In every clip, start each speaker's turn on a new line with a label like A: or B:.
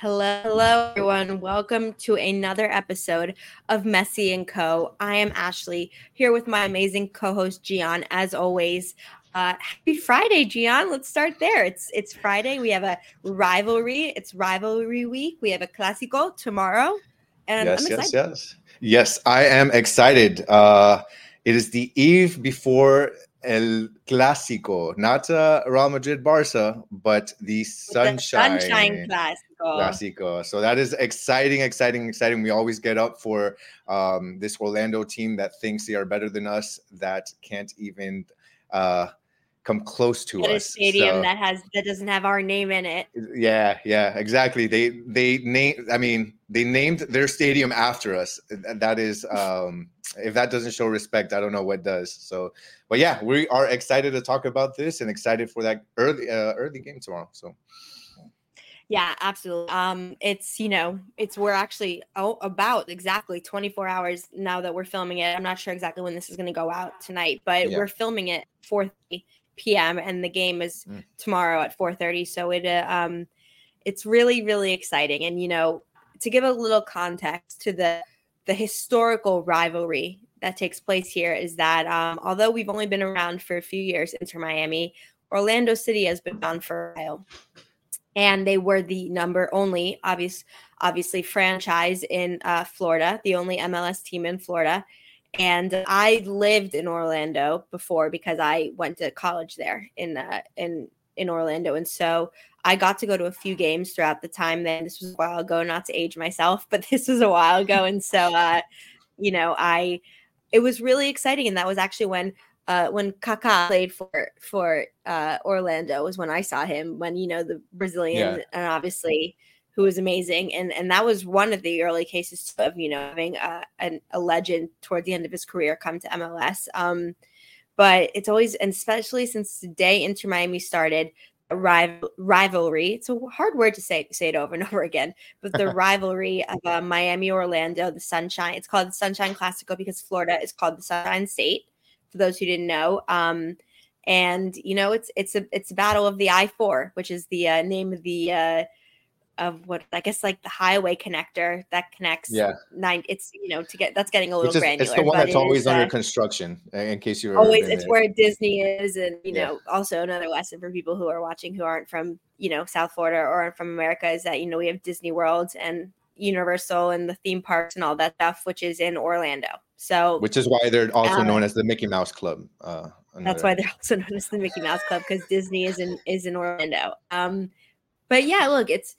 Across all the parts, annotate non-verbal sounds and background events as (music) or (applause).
A: Hello, hello, everyone. Welcome to another episode of Messi and Co. I am Ashley here with my amazing co-host Gian. As always, uh, happy Friday, Gian. Let's start there. It's it's Friday. We have a rivalry. It's rivalry week. We have a Clásico tomorrow, and
B: yes, yes, yes, yes. I am excited. Uh, it is the eve before El Clásico, not uh, Real Madrid Barca, but the Sunshine,
A: the sunshine Clásico.
B: Clásico. So that is exciting, exciting, exciting. We always get up for um, this Orlando team that thinks they are better than us, that can't even uh, come close to
A: At
B: us.
A: A stadium
B: So-
A: that has that doesn't have our name in it.
B: yeah, yeah, exactly. They they name. I mean, they named their stadium after us. That is, um, if that doesn't show respect, I don't know what does. So, but yeah, we are excited to talk about this and excited for that early uh, early game tomorrow. So
A: Yeah, absolutely. Um, it's you know, it's we're actually oh, about exactly 24 hours now that we're filming it. I'm not sure exactly when this is going to go out tonight, but
B: Yeah.
A: we're filming it 4:30 p.m. and the game is
B: Mm.
A: tomorrow at 4:30. So it uh, um, it's really really exciting. And you know, to give a little context to the the historical rivalry that takes place here is that um, although we've only been around for a few years, Inter Miami, Orlando City has been around for a while and they were the number only obvious obviously franchise in uh, Florida, the only MLS team in Florida. And I lived in Orlando before because I went to college there in uh, in in Orlando, and so I got to go to a few games throughout the time. Then this was a while ago, not to age myself, but (laughs) this was a while ago, and so uh, you know I it was really exciting, and that was actually when uh, when Kaká played for for uh, Orlando was when I saw him when you know the Brazilian and obviously who was amazing and and that was one of the early cases of you know having a, an, a legend toward the end of his career come to MLS. Um, but it's always and especially since the day Inter Miami started. Rival, rivalry. It's a hard word to say say it over and (laughs) over again, but the (laughs) rivalry of uh, Miami Orlando, the Sunshine. It's called the Sunshine Classico because Florida is called the Sunshine State for those who didn't know. Um, and you know, it's it's a it's a battle of the I four, which is the uh, name of the uh, of what I guess like the highway connector that connects.
B: Yeah.
A: nine. It's you know to get that's getting a little
B: Which is,
A: granular.
B: it's the one that's always under
A: uh,
B: construction. In case you're
A: always it's where Disney is, and you
B: Yeah.
A: know also another lesson for people who are watching who aren't from you know South Florida or aren't from America is that you know we have Disney World and Universal and the theme parks and all that stuff, which is in Orlando. So
B: which is why they're also
A: Uh,
B: known as the Mickey Mouse Club. Uh,
A: That's why they're (laughs) also known as the Mickey Mouse Club because Disney is in is in Orlando. Um, but yeah, look, it's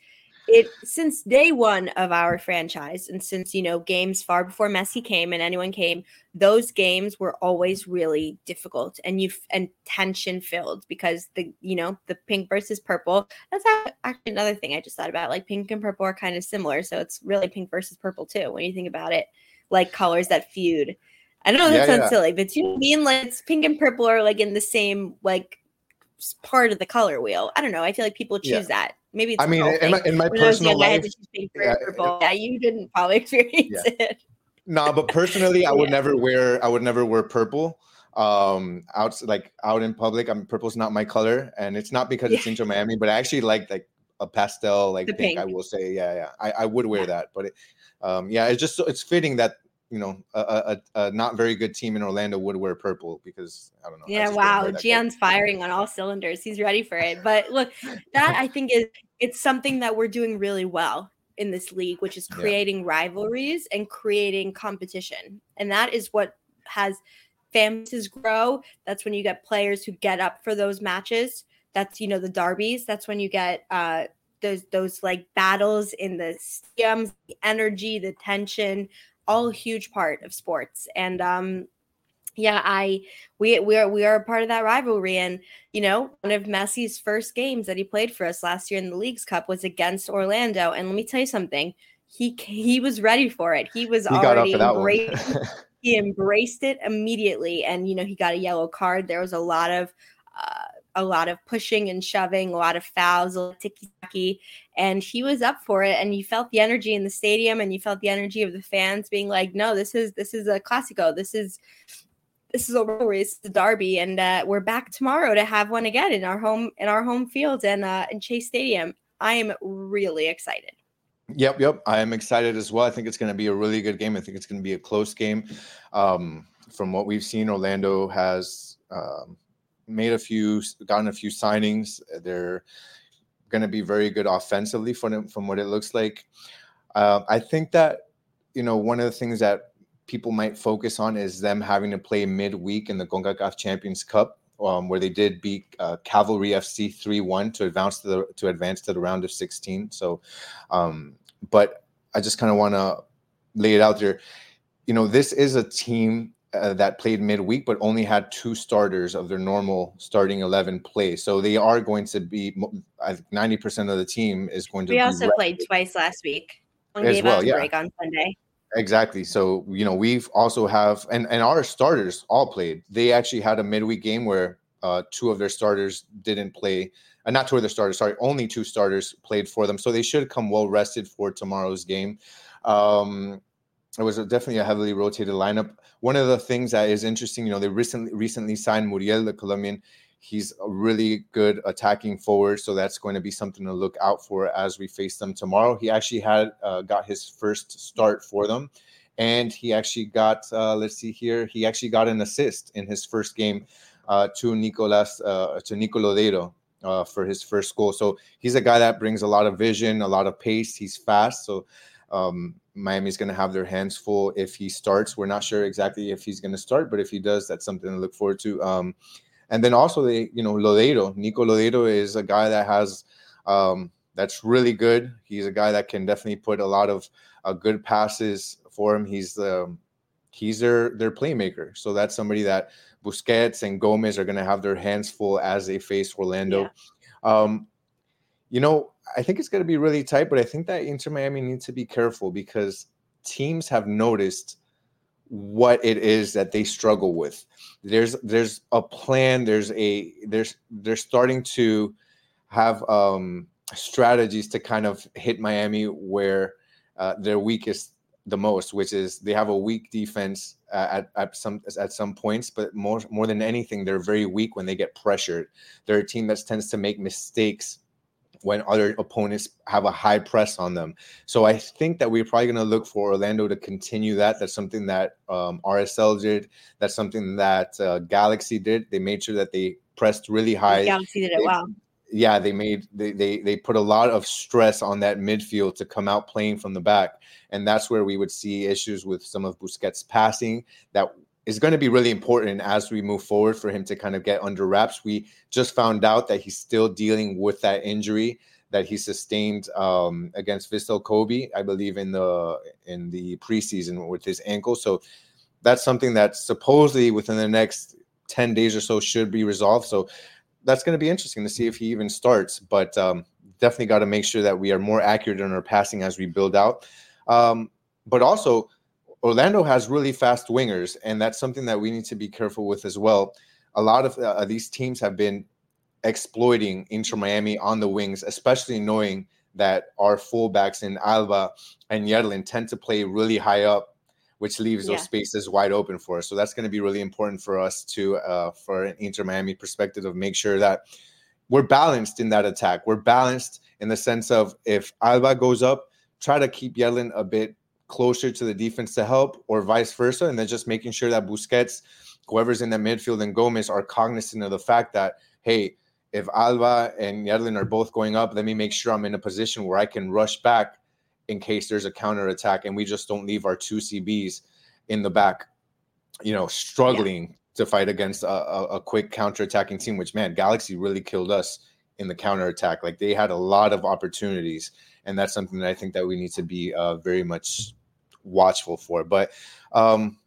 A: it since day one of our franchise, and since you know games far before Messi came and anyone came, those games were always really difficult and you and tension filled because the you know the pink versus purple. That's actually another thing I just thought about. Like pink and purple are kind of similar, so it's really pink versus purple too when you think about it. like colors that feud. I don't know that
B: Yeah,
A: sounds
B: yeah.
A: silly, but you mean like it's pink and purple are like in the same like part of the color wheel? I don't know. I feel like people choose
B: Yeah.
A: that. Maybe it's
B: I mean, in my, in my
A: When I was
B: personal
A: young,
B: life,
A: to choose pink or
B: yeah.
A: Yeah, you didn't probably (laughs) experience it.
B: no, but (laughs) personally, I would
A: Yeah.
B: never wear. I would never wear purple. Um, out like out in public. I'm purple's not my color, and it's not because it's
A: Yeah.
B: Inter Miami, but I actually like like a pastel like
A: The
B: pink, I will say, yeah, yeah. I, I would wear
A: Yeah.
B: that, but it, um, yeah, it's just so it's fitting that you know a, a, a not very good team in Orlando would wear purple because I don't know.
A: Yeah, wow. Gian's firing on all cylinders. He's ready for it. But look, that I think is it's something that we're doing really well in this league, which is (laughs)
B: Yeah.
A: creating rivalries and creating competition. And that is what has families grow. That's when you get players who get up for those matches. That's you know the derbies. That's when you get uh those those like battles in the stadiums, the energy, the tension, all a huge part of sports. And um yeah, I we we are we are a part of that rivalry. And you know one of Messi's first games that he played for us last year in the Leagues Cup was against Orlando. And let me tell you something he he was ready for it. He was
B: He
A: already
B: for that
A: embraced
B: one. (laughs)
A: he embraced it immediately. And you know he got a yellow card. There was a lot of a lot of pushing and shoving a lot of fouls a little ticky-tacky and he was up for it and you felt the energy in the stadium and you felt the energy of the fans being like no this is this is a classico this is this is a rivalry is a derby and uh, we're back tomorrow to have one again in our home in our home field and uh in chase stadium i am really excited
B: Yep, yep. I am excited as well. I think it's going to be a really good game. I think it's going to be a close game. Um, from what we've seen, Orlando has um, made a few, gotten a few signings. They're going to be very good offensively from from what it looks like. Uh, I think that you know one of the things that people might focus on is them having to play midweek in the Concacaf Champions Cup, um, where they did beat uh, Cavalry FC three one to advance to the to advance to the round of sixteen. So, um, but I just kind of want to lay it out there. You know, this is a team uh, that played midweek, but only had two starters of their normal starting eleven play. So they are going to be I think ninety percent of the team is going to.
A: we
B: be
A: also played twice last week one
B: As
A: gave
B: well,
A: us
B: yeah.
A: break on sunday
B: Exactly. So, you know, we've also have and and our starters all played. They actually had a midweek game where uh two of their starters didn't play. Uh, not two of their starters, sorry, only two starters played for them. So they should come well rested for tomorrow's game. Um it was definitely a heavily rotated lineup. One of the things that is interesting, you know, they recently recently signed Muriel, the Colombian. He's a really good attacking forward, so that's going to be something to look out for as we face them tomorrow. He actually had uh, got his first start for them, and he actually got uh, let's see here, he actually got an assist in his first game uh, to Nicolas uh, to Nico Lodeiro uh, for his first goal. So he's a guy that brings a lot of vision, a lot of pace. He's fast, so um, Miami's going to have their hands full if he starts. We're not sure exactly if he's going to start, but if he does, that's something to look forward to. Um, and then also they, you know, Lodeiro, Nico Lodeiro is a guy that has um, that's really good. He's a guy that can definitely put a lot of uh, good passes for him. He's the he's their their playmaker. So that's somebody that Busquets and Gomez are going to have their hands full as they face Orlando. Um, you know, I think it's going to be really tight, but I think that Inter Miami needs to be careful because teams have noticed what it is that they struggle with. There's there's a plan. There's a there's they're starting to have um, strategies to kind of hit Miami where uh, they're weakest the most, which is they have a weak defense uh, at, at some at some points, but more more than anything, they're very weak when they get pressured. They're a team that tends to make mistakes when other opponents have a high press on them. So I think that we're probably going to look for Orlando to continue that. That's something that um, RSL did. That's something that uh, Galaxy did. They made sure that they pressed really high.
A: Galaxy did it
B: They-
A: well.
B: Yeah, they made they, they they put a lot of stress on that midfield to come out playing from the back, and that's where we would see issues with some of Busquets' passing. That is going to be really important as we move forward for him to kind of get under wraps. We just found out that he's still dealing with that injury that he sustained um, against Vissel Kobe, I believe in the in the preseason with his ankle. So that's something that supposedly within the next 10 days or so should be resolved. So that's going to be interesting to see if he even starts. But um, definitely got to make sure that we are more accurate in our passing as we build out. Um, but also, Orlando has really fast wingers, and that's something that we need to be careful with as well. A lot of uh, these teams have been exploiting Inter Miami on the wings, especially knowing that our fullbacks in Alba and Yedlin tend to play really high up, which leaves yeah. those spaces wide open for us. So that's going to be really important for us to, uh, for an Inter Miami perspective, of make sure that we're balanced in that attack. We're balanced in the sense of if Alba goes up, try to keep Yedlin a bit closer to the defense to help, or vice versa, and then just making sure that Busquets, whoever's in the midfield, and Gomez are cognizant of the fact that hey if Alba and Yedlin are both going up, let me make sure I'm in a position where I can rush back in case there's a counter attack and we just don't leave our two CBs in the back, you know, struggling yeah. to fight against a, a, a quick counter attacking team, which man, Galaxy really killed us in the counter attack. Like they had a lot of opportunities. And that's something that I think that we need to be uh, very much watchful for. But um,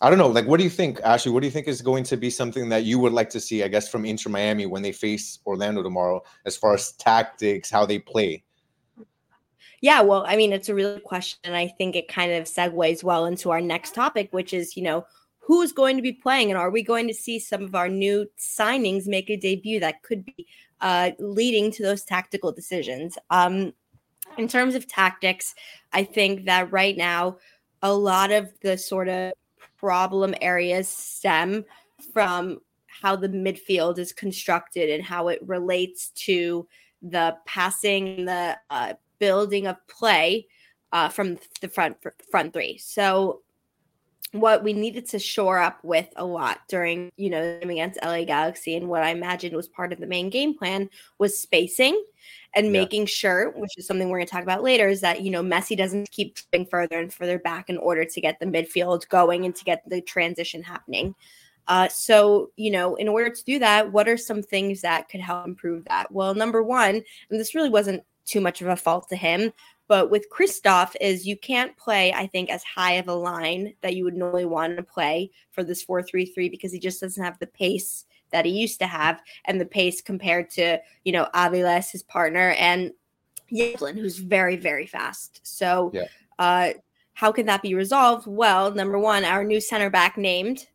B: I don't know. Like, what do you think, Ashley? What do you think is going to be something that you would like to see, I guess, from Inter Miami when they face Orlando tomorrow, as far as tactics, how they play?
A: Yeah, well, I mean, it's a real question. And I think it kind of segues well into our next topic, which is, you know, who's going to be playing and are we going to see some of our new signings make a debut that could be uh, leading to those tactical decisions? Um, in terms of tactics, I think that right now, a lot of the sort of problem areas stem from how the midfield is constructed and how it relates to the passing, the uh, building of play uh, from the front front three. So what we needed to shore up with a lot during, you know, against LA Galaxy and what I imagined was part of the main game plan was spacing and yeah. making sure, which is something we're going to talk about later, is that, you know, Messi doesn't keep going further and further back in order to get the midfield going and to get the transition happening. Uh, so, you know, in order to do that, what are some things that could help improve that? Well, number one, and this really wasn't too much of a fault to him, but with Kryvtsov, is you can't play, I think, as high of a line that you would normally want to play for this 4 3 3 because he just doesn't have the pace that he used to have and the pace compared to, you know, Aviles, his partner, and Yedlin, who's very, very fast. So, yeah. uh, how can that be resolved? Well, number one, our new center back named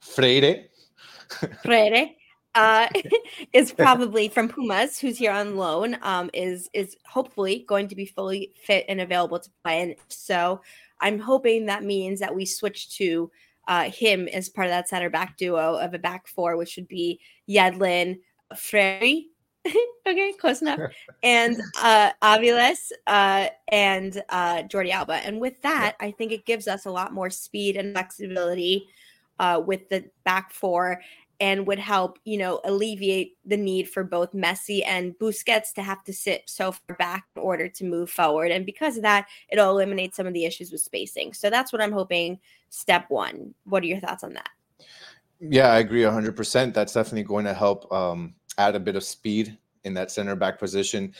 B: Freire. (laughs)
A: Freire uh, (laughs) (laughs) is probably from Pumas, who's here on loan, um, is is hopefully going to be fully fit and available to play. And so I'm hoping that means that we switch to uh, him as part of that center back duo of a back four, which would be Yedlin, Frey, (laughs) okay, close enough. and uh, Aviles uh, and uh, Jordi Alba. And with that, I think it gives us a lot more speed and flexibility uh, with the back four and would help, you know, alleviate the need for both Messi and Busquets to have to sit so far back in order to move forward. And because of that, it'll eliminate some of the issues with spacing. So that's what I'm hoping. Step one. What are your thoughts on that?
B: Yeah, I agree 100%. That's definitely going to help um, add a bit of speed in that center back position.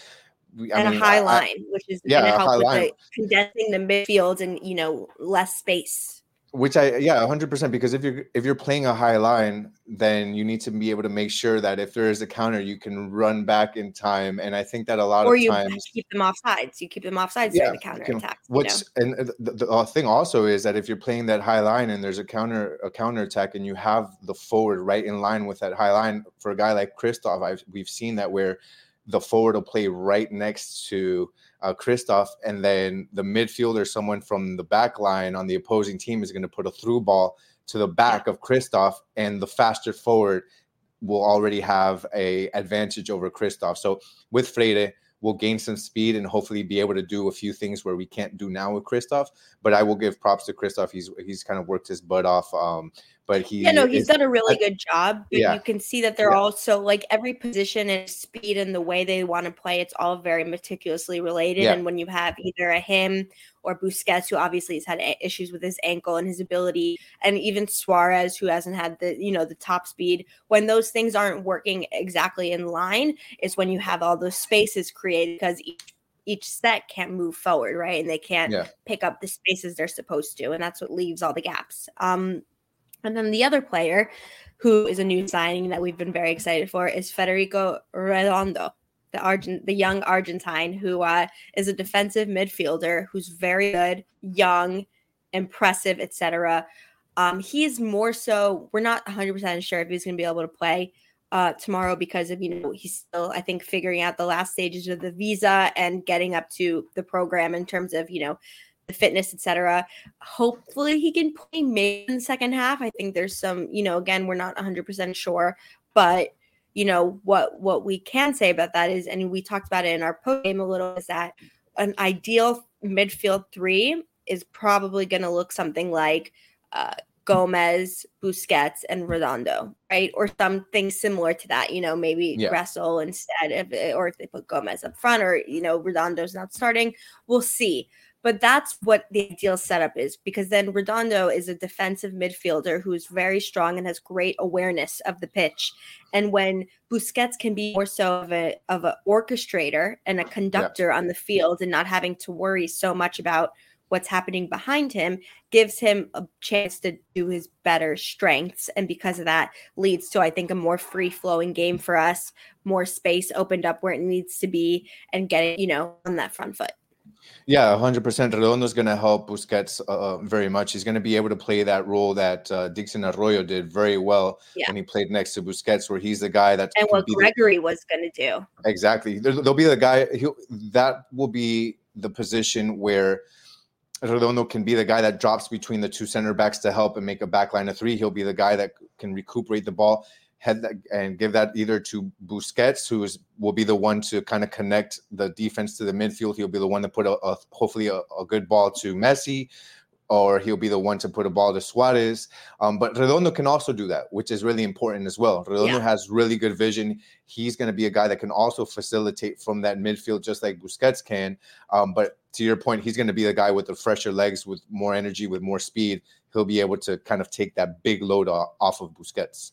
A: I and mean, a high I, line, which is yeah, going to help with the, condensing the midfield and you know less space
B: which I yeah, hundred percent. Because if you're if you're playing a high line, then you need to be able to make sure that if there is a counter, you can run back in time. And I think that a lot
A: or
B: of times
A: you keep them off sides. You keep them off sides yeah, during the counter can, attack.
B: What's you know? and the, the thing also is that if you're playing that high line and there's a counter a counter attack and you have the forward right in line with that high line for a guy like Kryvtsov, I've we've seen that where the forward will play right next to uh, Kryvtsov, and then the midfielder, someone from the back line on the opposing team, is going to put a through ball to the back of Kryvtsov, and the faster forward will already have a advantage over Kryvtsov. So with Freire, we'll gain some speed and hopefully be able to do a few things where we can't do now with Kryvtsov. But I will give props to Kryvtsov. He's he's kind of worked his butt off um, but he
A: yeah no he's is, done a really good job but yeah. you can see that they're yeah. also like every position and speed and the way they want to play it's all very meticulously related yeah. and when you have either a him or Busquets who obviously has had issues with his ankle and his ability and even Suarez who hasn't had the you know the top speed when those things aren't working exactly in line is when you have all those spaces created because each each set can't move forward, right? And they can't yeah. pick up the spaces they're supposed to. And that's what leaves all the gaps. Um, and then the other player who is a new signing that we've been very excited for is Federico Redondo, the Argent, the young Argentine who uh, is a defensive midfielder who's very good, young, impressive, etc. Um, he's more so. We're not 100 percent sure if he's going to be able to play uh, tomorrow because of you know he's still I think figuring out the last stages of the visa and getting up to the program in terms of you know the fitness etc. Hopefully he can play maybe in the second half. I think there's some you know again we're not 100 percent sure, but you know what what we can say about that is and we talked about it in our post game a little is that an ideal midfield three is probably going to look something like uh, Gomez, Busquets, and Redondo, right? Or something similar to that. You know, maybe yeah. Gressel instead of, or if they put Gomez up front, or you know, Redondo's not starting. We'll see. But that's what the ideal setup is because then Redondo is a defensive midfielder who is very strong and has great awareness of the pitch. And when Busquets can be more so of a of an orchestrator and a conductor yeah. on the field and not having to worry so much about what's happening behind him gives him a chance to do his better strengths and because of that leads to i think a more free flowing game for us more space opened up where it needs to be and getting you know on that front foot
B: yeah, 100%. Redondo is going to help Busquets uh, uh, very much. He's going to be able to play that role that uh, Dixon Arroyo did very well yeah. when he played next to Busquets, where he's the guy that
A: and what Gregore the, was going to do.
B: Exactly. There, will be the guy. He'll, that will be the position where Redondo can be the guy that drops between the two center backs to help and make a back line of three. He'll be the guy that can recuperate the ball, head that, and give that either to Busquets, who is will be the one to kind of connect the defense to the midfield. He'll be the one to put a, a hopefully a, a, good ball to Messi, or he'll be the one to put a ball to Suarez. Um, but Redondo can also do that, which is really important as well. Redondo yeah. has really good vision. He's going to be a guy that can also facilitate from that midfield, just like Busquets can. Um, but to your point, he's going to be the guy with the fresher legs, with more energy, with more speed. He'll be able to kind of take that big load off of Busquets.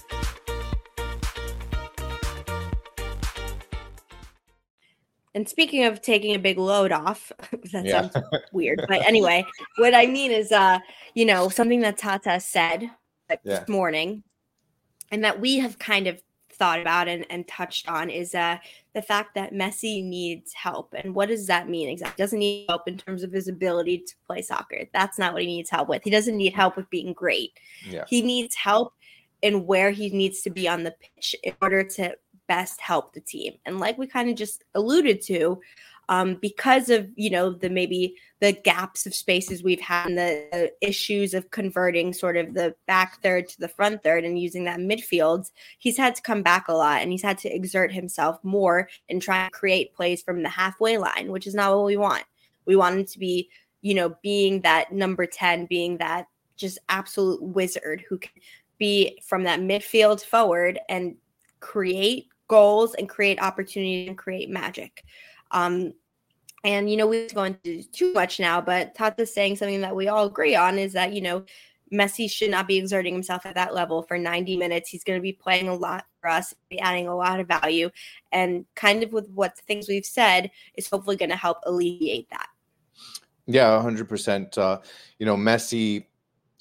A: And speaking of taking a big load off, (laughs) that yeah. sounds weird, but (laughs) anyway, what I mean is, uh, you know, something that Tata said yeah. this morning, and that we have kind of thought about and, and touched on is uh, the fact that Messi needs help. And what does that mean exactly? Doesn't need help in terms of his ability to play soccer. That's not what he needs help with. He doesn't need help with being great. Yeah. He needs help in where he needs to be on the pitch in order to best help the team. And like we kind of just alluded to, um, because of you know the maybe the gaps of spaces we've had and the, the, issues of converting sort of the back third to the front third and using that midfield he's had to come back a lot and he's had to exert himself more and try to create plays from the halfway line which is not what we want we want him to be you know being that number 10 being that just absolute wizard who can be from that midfield forward and create goals and create opportunity and create magic. Um, and you know, we go into too much now, but Tata's saying something that we all agree on is that you know Messi should not be exerting himself at that level for 90 minutes. He's going to be playing a lot for us, be adding a lot of value, and kind of with what things we've said is hopefully going to help alleviate that.
B: Yeah, 100%. Uh, you know, Messi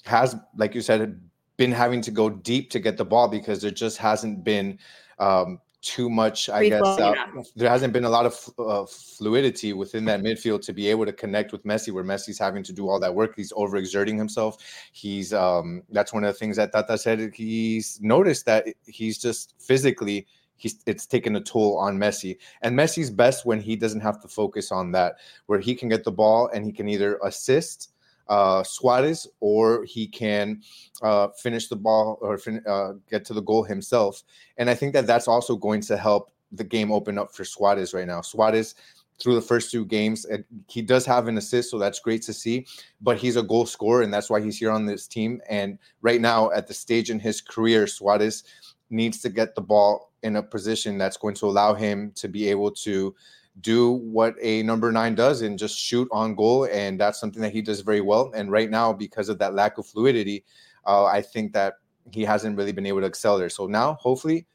B: has, like you said, been having to go deep to get the ball because there just hasn't been um, too much, I guess. Uh, there hasn't been a lot of uh, fluidity within that midfield to be able to connect with Messi, where Messi's having to do all that work. He's overexerting himself. He's um, that's one of the things that Tata said. He's noticed that he's just physically. He's, it's taken a toll on Messi. And Messi's best when he doesn't have to focus on that, where he can get the ball and he can either assist uh, Suarez, or he can uh, finish the ball or fin- uh, get to the goal himself. And I think that that's also going to help the game open up for Suarez right now. Suarez, through the first two games, he does have an assist, so that's great to see. But he's a goal scorer, and that's why he's here on this team. And right now, at the stage in his career, Suarez needs to get the ball in a position that's going to allow him to be able to do what a number nine does and just shoot on goal. And that's something that he does very well. And right now, because of that lack of fluidity, uh, I think that he hasn't really been able to excel there. So now, hopefully,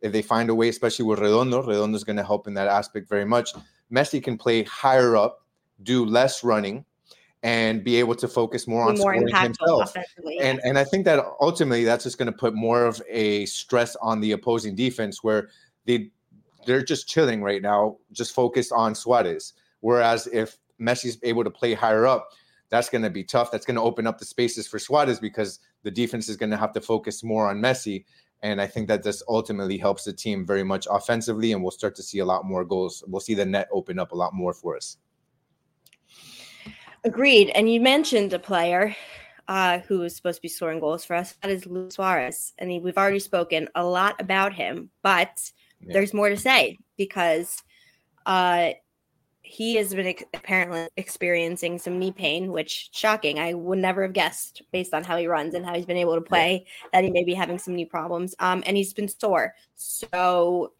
B: if they find a way, especially with Redondo, Redondo is going to help in that aspect very much. Messi can play higher up, do less running, and be able to focus more on more scoring himself. And and I think that ultimately that's just going to put more of a stress on the opposing defense where they they're just chilling right now, just focused on Suarez. Whereas if Messi's able to play higher up, that's going to be tough. That's going to open up the spaces for Suarez because the defense is going to have to focus more on Messi. And I think that this ultimately helps the team very much offensively, and we'll start to see a lot more goals. We'll see the net open up a lot more for us.
A: Agreed. And you mentioned a player uh, who is supposed to be scoring goals for us. That is Luis Suarez. And we've already spoken a lot about him, but yeah. there's more to say because uh, he has been ex- apparently experiencing some knee pain, which shocking. I would never have guessed based on how he runs and how he's been able to play yeah. that he may be having some knee problems. Um, and he's been sore. So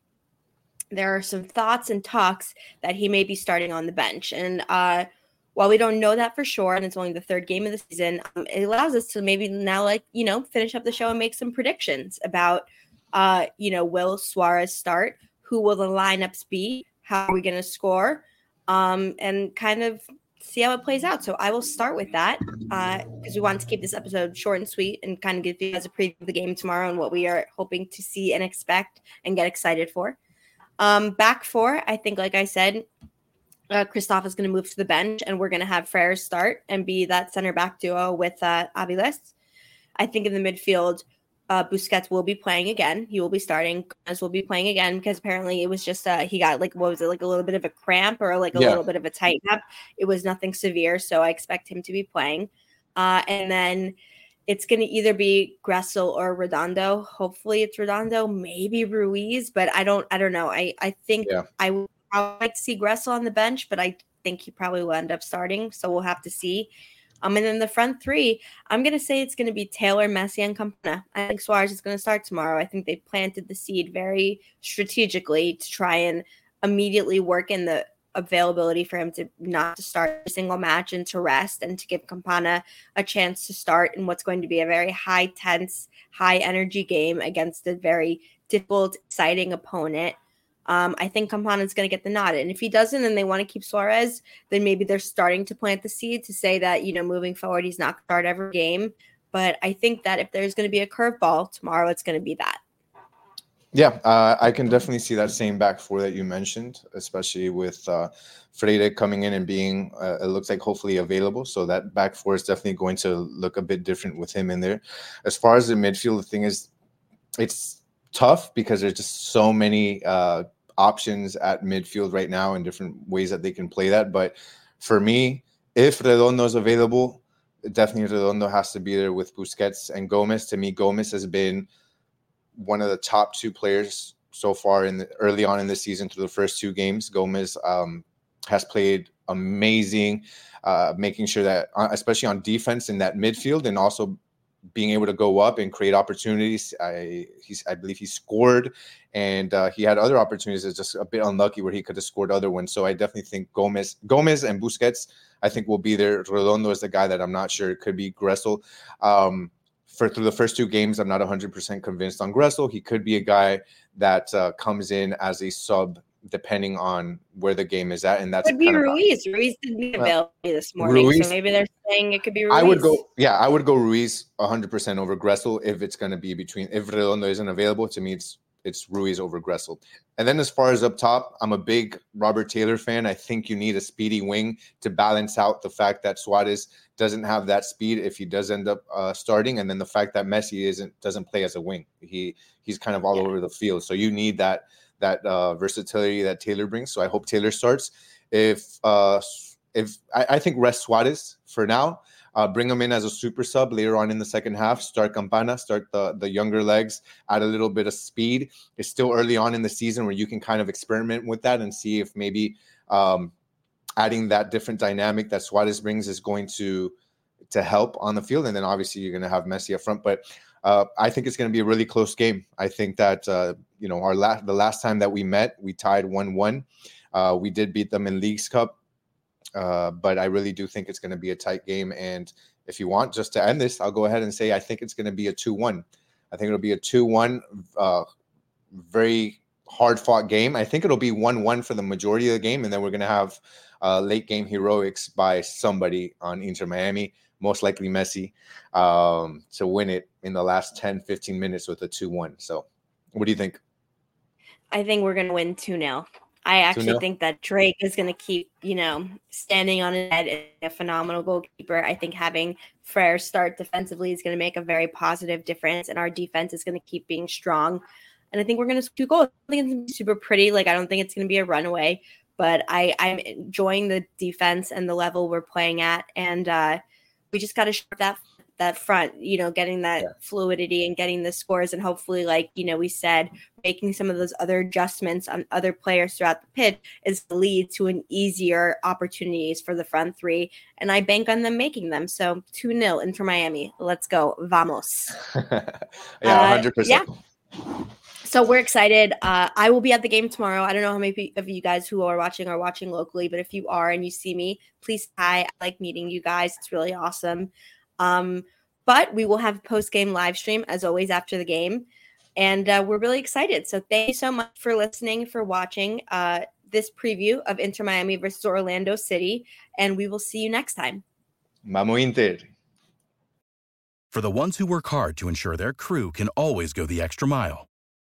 A: there are some thoughts and talks that he may be starting on the bench. And uh, while we don't know that for sure, and it's only the third game of the season, um, it allows us to maybe now, like, you know, finish up the show and make some predictions about – uh, you know, will Suarez start? Who will the lineups be? How are we going to score? Um, and kind of see how it plays out. So I will start with that because uh, we want to keep this episode short and sweet and kind of give you guys a preview of the game tomorrow and what we are hoping to see and expect and get excited for. Um, back four, I think, like I said, uh, Kryvtsov is going to move to the bench and we're going to have Freire start and be that center back duo with uh, Aviles. I think in the midfield, uh, Busquets will be playing again. He will be starting. Gomez will be playing again because apparently it was just uh, he got like what was it like a little bit of a cramp or like a yeah. little bit of a tighten up. It was nothing severe, so I expect him to be playing. Uh, and then it's going to either be Gressel or Redondo. Hopefully it's Redondo, maybe Ruiz, but I don't I don't know. I I think yeah. I would like to see Gressel on the bench, but I think he probably will end up starting. So we'll have to see. Um, and then the front three, I'm going to say it's going to be Taylor, Messi, and Campana. I think Suarez is going to start tomorrow. I think they planted the seed very strategically to try and immediately work in the availability for him to not to start a single match and to rest and to give Campana a chance to start in what's going to be a very high tense, high energy game against a very difficult, exciting opponent. Um, I think Campana is going to get the nod. And if he doesn't and they want to keep Suarez, then maybe they're starting to plant the seed to say that, you know, moving forward, he's not going to start every game. But I think that if there's going to be a curveball tomorrow, it's going to be that.
B: Yeah, uh, I can definitely see that same back four that you mentioned, especially with uh, Freire coming in and being, uh, it looks like hopefully available. So that back four is definitely going to look a bit different with him in there. As far as the midfield, the thing is, it's tough because there's just so many uh, options at midfield right now and different ways that they can play that. But for me, if Redondo is available, definitely Redondo has to be there with Busquets and Gomez. To me, Gomez has been one of the top two players so far in the, early on in the season through the first two games. Gomez um, has played amazing, uh, making sure that, uh, especially on defense in that midfield and also being able to go up and create opportunities. I he's I believe he scored, and uh, he had other opportunities that's just a bit unlucky where he could have scored other ones. So I definitely think Gomez, Gomez and Busquets, I think will be there. Redondo is the guy that I'm not sure. It could be Gressel. Um, for through the first two games, I'm not 100% convinced on Gressel. He could be a guy that uh, comes in as a sub depending on where the game is at, and that's
A: could be Ruiz. About, Ruiz didn't be available this morning, Ruiz, so maybe they're saying it could be Ruiz.
B: I would go, yeah, I would go Ruiz 100 percent over Gressel if it's going to be between. If Redondo isn't available, to me, it's it's Ruiz over Gressel. And then as far as up top, I'm a big Robert Taylor fan. I think you need a speedy wing to balance out the fact that Suarez doesn't have that speed if he does end up uh, starting, and then the fact that Messi isn't doesn't play as a wing. He he's kind of all yeah. over the field. So you need that that uh, versatility that Taylor brings. So I hope Taylor starts. If uh, if I, I think rest Suarez for now, uh, bring him in as a super sub later on in the second half. Start Campana, start the the younger legs, add a little bit of speed. It's still early on in the season where you can kind of experiment with that and see if maybe um, adding that different dynamic that Suarez brings is going to to help on the field. And then obviously you're going to have Messi up front, but uh, I think it's going to be a really close game. I think that uh, you know our last the last time that we met, we tied one one. Uh, we did beat them in Leagues Cup, uh, but I really do think it's going to be a tight game. And if you want, just to end this, I'll go ahead and say I think it's going to be a two one. I think it'll be a two one, uh, very hard fought game. I think it'll be one one for the majority of the game, and then we're going to have uh, late game heroics by somebody on Inter Miami most likely Messi, um, to win it in the last 10, 15 minutes with a 2 1. So, what do you think?
A: I think we're going to win 2 0. I actually 2-0? think that Drake is going to keep, you know, standing on his head, a phenomenal goalkeeper. I think having Freire start defensively is going to make a very positive difference, and our defense is going to keep being strong. And I think we're going to do goals. I think it's going to be super pretty. Like, I don't think it's going to be a runaway, but I, I'm enjoying the defense and the level we're playing at. And, uh, we just got to show that that front, you know, getting that yeah. fluidity and getting the scores, and hopefully, like you know, we said, making some of those other adjustments on other players throughout the pitch is the lead to an easier opportunities for the front three. And I bank on them making them. So two 0 Inter Miami. Let's go, vamos. (laughs)
B: yeah, hundred uh, percent.
A: Yeah so we're excited. Uh, I will be at the game tomorrow. I don't know how many of you guys who are watching are watching locally, but if you are and you see me, please hi. I like meeting you guys. It's really awesome. Um, but we will have post game live stream as always after the game, and uh, we're really excited. So thank you so much for listening, for watching uh, this preview of Inter Miami versus Orlando City, and we will see you next time.
B: Vamos Inter.
C: For the ones who work hard to ensure their crew can always go the extra mile